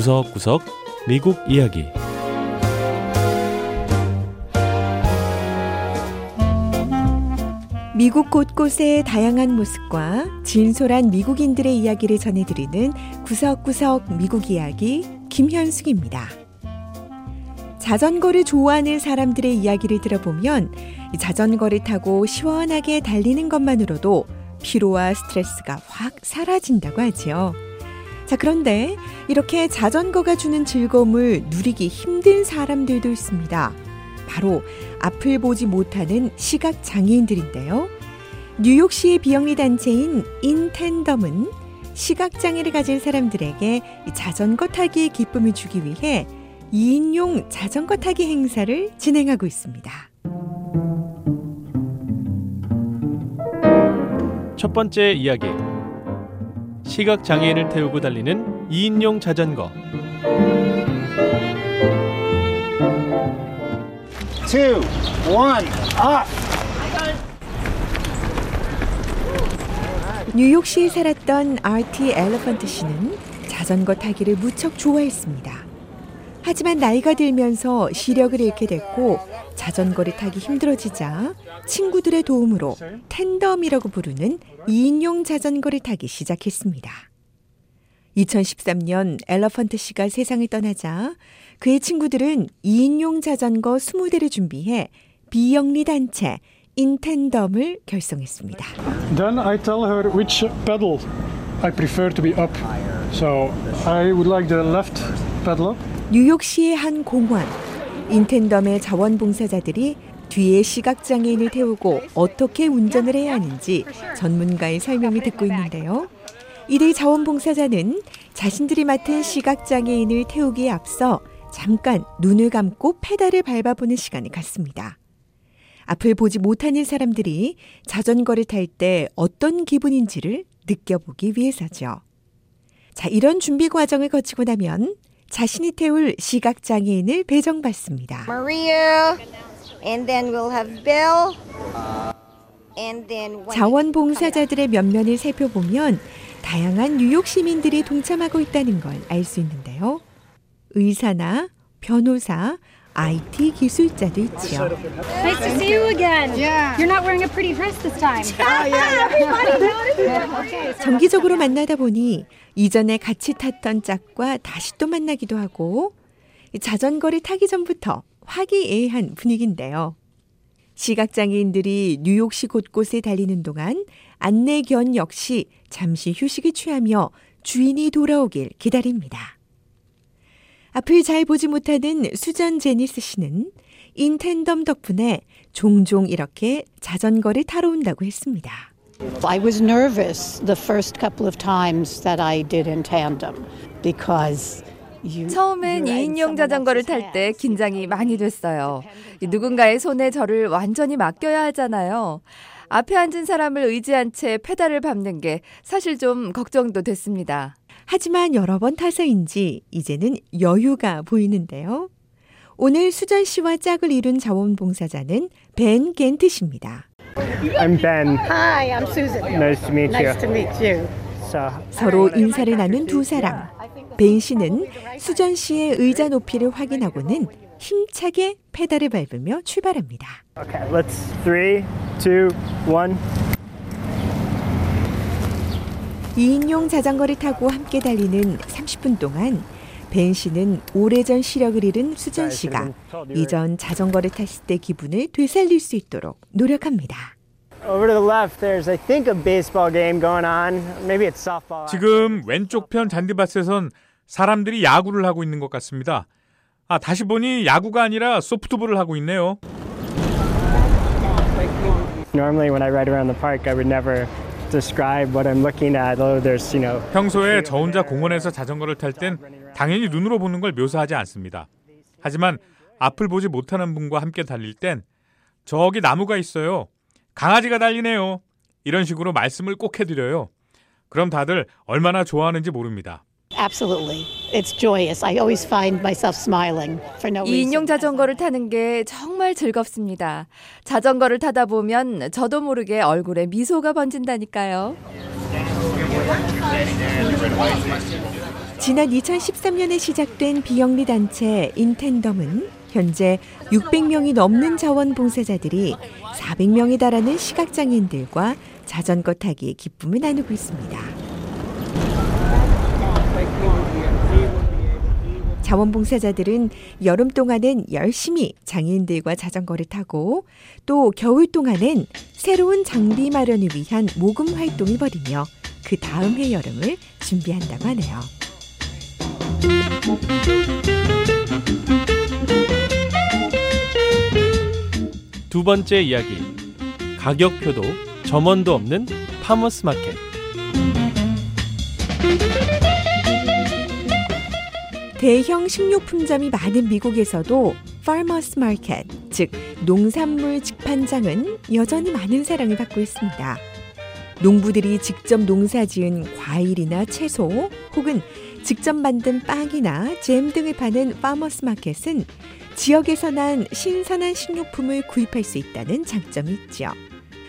구석구석 미국 이야기 미국 곳곳의 다양한 모습과 진솔한 미국인들의 이야기를 전해드리는 구석구석 미국 이야기 김현숙입니다. 자전거를 좋아하는 사람들의 이야기를 들어보면 자전거를 타고 시원하게 달리는 것만으로도 피로와 스트레스가 확 사라진다고 하지요. 자, 그런데 이렇게 자전거가 주는 즐거움을 누리기 힘든 사람들도 있습니다. 바로 앞을 보지 못하는 시각 장애인들인데요. 뉴욕시의 비영리 단체인 인텐덤은 시각 장애를 가진 사람들에게 자전거 타기의 기쁨을 주기 위해 2인용 자전거 타기 행사를 진행하고 있습니다. 첫 번째 이야기 시각 장애인을 태우고 달리는 2인용 자전거 two, one, up. 뉴욕시에 살았던 RT 엘러펀트 씨는 자전거 타기를 무척 좋아했습니다. 하지만 나이가 들면서 시력을 잃게 됐고 자전거를 타기 힘들어지자 친구들의 도움으로 텐덤이라고 부르는 2인용 자전거를 타기 시작했습니다. 2013년 엘러펀트 씨가 세상을 떠나자 그의 친구들은 2인용 자전거 20대를 준비해 비영리 단체 인텐덤을 결성했습니다. Then I tell her which pedal I prefer to be up. So I would like the left pedal up. 뉴욕시의 한 공원. 인텐덤의 자원봉사자들이 뒤에 시각장애인을 태우고 어떻게 운전을 해야 하는지 전문가의 설명을 듣고 있는데요. 이들 자원봉사자는 자신들이 맡은 시각장애인을 태우기에 앞서 잠깐 눈을 감고 페달을 밟아보는 시간을 갖습니다. 앞을 보지 못하는 사람들이 자전거를 탈 때 어떤 기분인지를 느껴보기 위해서죠. 자, 이런 준비 과정을 거치고 나면 자신이 태울 시각 장애인을 배정받습니다. Maria, and then we'll have Bill, 자원봉사자들의 면면을 살펴보면 다양한 뉴욕 시민들이 동참하고 있다는 걸 알 수 있는데요. 의사나 변호사, IT 기술자도 있지요. Nice to see you again. Yeah. You're not wearing a pretty dress this time. 정기적으로 만나다 보니 이전에 같이 탔던 짝과 다시 또 만나기도 하고 자전거를 타기 전부터 화기애애한 분위기인데요. 시각장애인들이 뉴욕시 곳곳에 달리는 동안 안내견 역시 잠시 휴식을 취하며 주인이 돌아오길 기다립니다. 앞을 잘 보지 못하는 수전 제니스 씨는 인텐덤 덕분에 종종 이렇게 자전거를 타러 온다고 했습니다. I was nervous the first couple of times that I did in tandem because 처음엔 you're in 2인용 someone 자전거를 탈 때. 긴장이 많이 됐어요. 누군가의 손에 저를 완전히 맡겨야 하잖아요. 앞에 앉은 사람을 의지한 채 페달을 밟는 게 사실 좀 걱정도 됐습니다. 하지만 여러 번 타서인지 이제는 여유가 보이는데요. 오늘 수전 씨와 짝을 이룬 자원봉사자는 벤 겐트 씨입니다. I'm Ben. Hi, I'm Susan. Nice to meet you. Nice to meet you. So, 서로 인사를 나눈 두 사람. 벤 씨는 수전 씨의 의자 높이를 확인하고는 힘차게 페달을 밟으며 출발합니다. okay, let's three, two, one. 2인용 자전거를 타고 함께 달리는 30분 동안 벤 씨는 오래전 시력을 잃은 수전 씨가 이전 자전거를 탔을 때 기분을 되살릴 수 있도록 노력합니다. Over to the left, there's I think a baseball game going on. Maybe it's softball. 지금 왼쪽 편 잔디밭에선 사람들이 야구를 하고 있는 것 같습니다. 아, 다시 보니 야구가 아니라 소프트볼을 하고 있네요. Normally, when I ride around the park, I would never describe what I'm looking at. Oh, there's you know. 평소에 저 혼자 공원에서 자전거를 탈 땐 당연히 눈으로 보는 걸 묘사하지 않습니다. 하지만 앞을 보지 못하는 분과 함께 달릴 땐 저기 나무가 있어요. 강아지가 달리네요. 이런 식으로 말씀을 꼭 해드려요. 그럼 다들 얼마나 좋아하는지 모릅니다. Absolutely. It's joyous. I always find myself smiling for no reason. 2인용 자전거를 타는 게 정말 즐겁습니다. 자전거를 타다 보면 저도 모르게 얼굴에 미소가 번진다니까요. 지난 2013년에 시작된 비영리 단체 인텐덤은 현재 600명이 넘는 자원봉사자들이 400명에 달하는 시각장애인들과 자전거 타기의 기쁨을 나누고 있습니다. 자원봉사자들은 여름 동안엔 열심히 장애인들과 자전거를 타고 또 겨울 동안엔 새로운 장비 마련을 위한 모금 활동을 벌이며 그 다음 해 여름을 준비한다고 하네요. 두 번째 이야기. 가격표도 점원도 없는 farmers market. 대형 식료품점이 많은 미국에서도 farmers market, 즉 농산물 직판장은 여전히 많은 사랑을 받고 있습니다. 농부들이 직접 농사지은 과일이나 채소 혹은 직접 만든 빵이나 잼 등을 파는 farmers market은 지역에서 난 신선한 식료품을 구입할 수 있다는 장점이 있죠.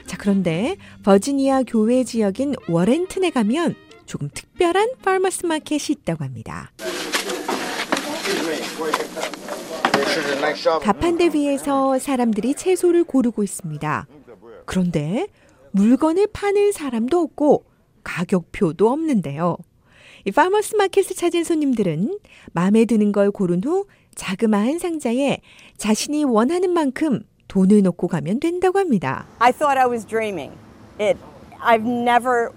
자, 그런데 버지니아 교외 지역인 워렌튼에 가면 조금 특별한 farmers market이 있다고 합니다. 가판대 위에서 사람들이 채소를 고르고 있습니다. 그런데 물건을 파는 사람도 없고 가격표도 없는데요. 이 farmers market을 찾은 손님들은 마음에 드는 걸 고른 후 자그마한 상자에 자신이 원하는 만큼 돈을 넣고 가면 된다고 합니다. I thought I was dreaming. It I've never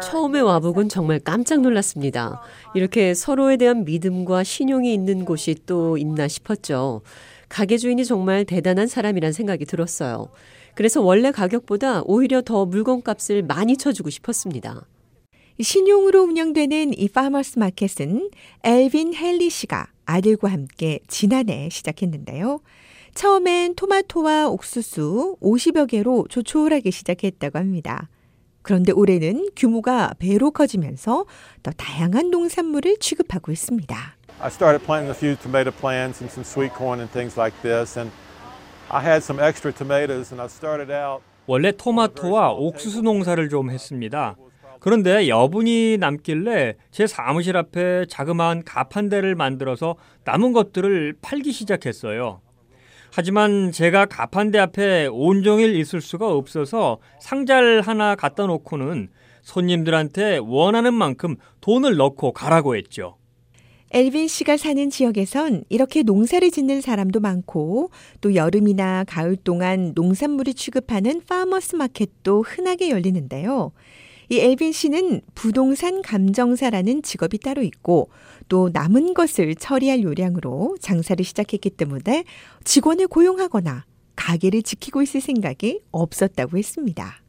처음에 와보곤 정말 깜짝 놀랐습니다. 이렇게 서로에 대한 믿음과 신용이 있는 곳이 또 있나 싶었죠. 가게 주인이 정말 대단한 사람이란 생각이 들었어요. 그래서 원래 가격보다 오히려 더 물건값을 많이 쳐주고 싶었습니다. 신용으로 운영되는 이 farmers market은 엘빈 헬리 씨가 아들과 함께 지난해 시작했는데요. 처음엔 토마토와 옥수수 50여 개로 조촐하게 시작했다고 합니다. 그런데 올해는 규모가 배로 커지면서 더 다양한 농산물을 취급하고 있습니다. I started planting a few tomato plants and some sweet corn and things like this and I had some extra tomatoes and I started out 원래 토마토와 옥수수 농사를 좀 했습니다. 그런데 여분이 남길래 제 사무실 앞에 자그마한 가판대를 만들어서 남은 것들을 팔기 시작했어요. 하지만 제가 가판대 앞에 온종일 있을 수가 없어서 상자를 하나 갖다 놓고는 손님들한테 원하는 만큼 돈을 넣고 가라고 했죠. 엘빈 씨가 사는 지역에선 이렇게 농사를 짓는 사람도 많고 또 여름이나 가을 동안 농산물을 취급하는 파머스 마켓도 흔하게 열리는데요. 이 엘빈 씨는 부동산 감정사라는 직업이 따로 있고 또 남은 것을 처리할 요량으로 장사를 시작했기 때문에 직원을 고용하거나 가게를 지키고 있을 생각이 없었다고 했습니다.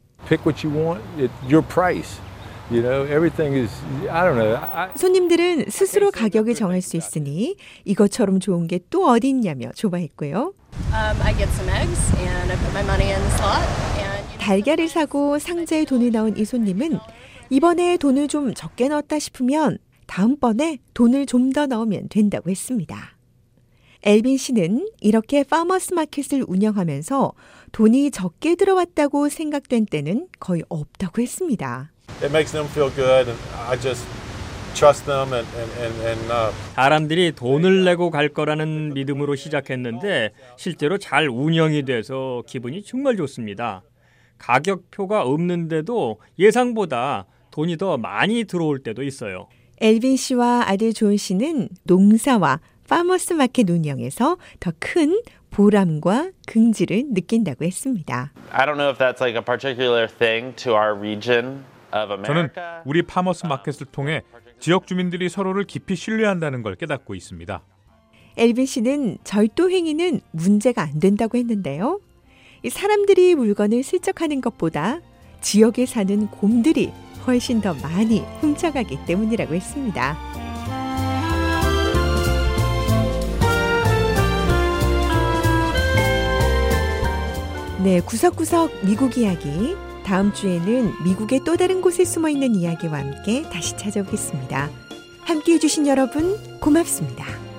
손님들은 스스로 가격을 정할 수 있으니 이것처럼 좋은 게 또 어디 있냐며 좋아했고요. Um, 달걀을 사고 상자에 돈을 넣은 이 손님은 이번에 돈을 좀 적게 넣었다 싶으면 다음번에 돈을 좀 더 넣으면 된다고 했습니다. 엘빈 씨는 이렇게 farmers market을 운영하면서 돈이 적게 들어왔다고 생각된 때는 거의 없다고 했습니다. it makes them feel good and I just trust them and and and, and 사람들이 돈을 내고 갈 거라는 믿음으로 시작했는데 실제로 잘 운영이 돼서 기분이 정말 좋습니다. 가격표가 없는데도 예상보다 돈이 더 많이 들어올 때도 있어요. 엘빈 씨와 아들 존 씨는 농사와 farmers market 운영에서 더 큰 보람과 긍지를 느낀다고 했습니다. I don't know if that's like a particular thing to our region of 저는 America. 우리 farmers market을 통해 지역 주민들이 서로를 깊이 신뢰한다는 걸 깨닫고 있습니다. 엘빈 씨는 절도 행위는 문제가 안 된다고 했는데요. 이 사람들이 물건을 슬쩍하는 것보다 지역에 사는 곰들이 훨씬 더 많이 훔쳐가기 때문이라고 했습니다. 네, 구석구석 미국 이야기. 다음 주에는 미국의 또 다른 곳에 숨어 있는 이야기와 함께 다시 찾아오겠습니다. 함께 해주신 여러분, 고맙습니다.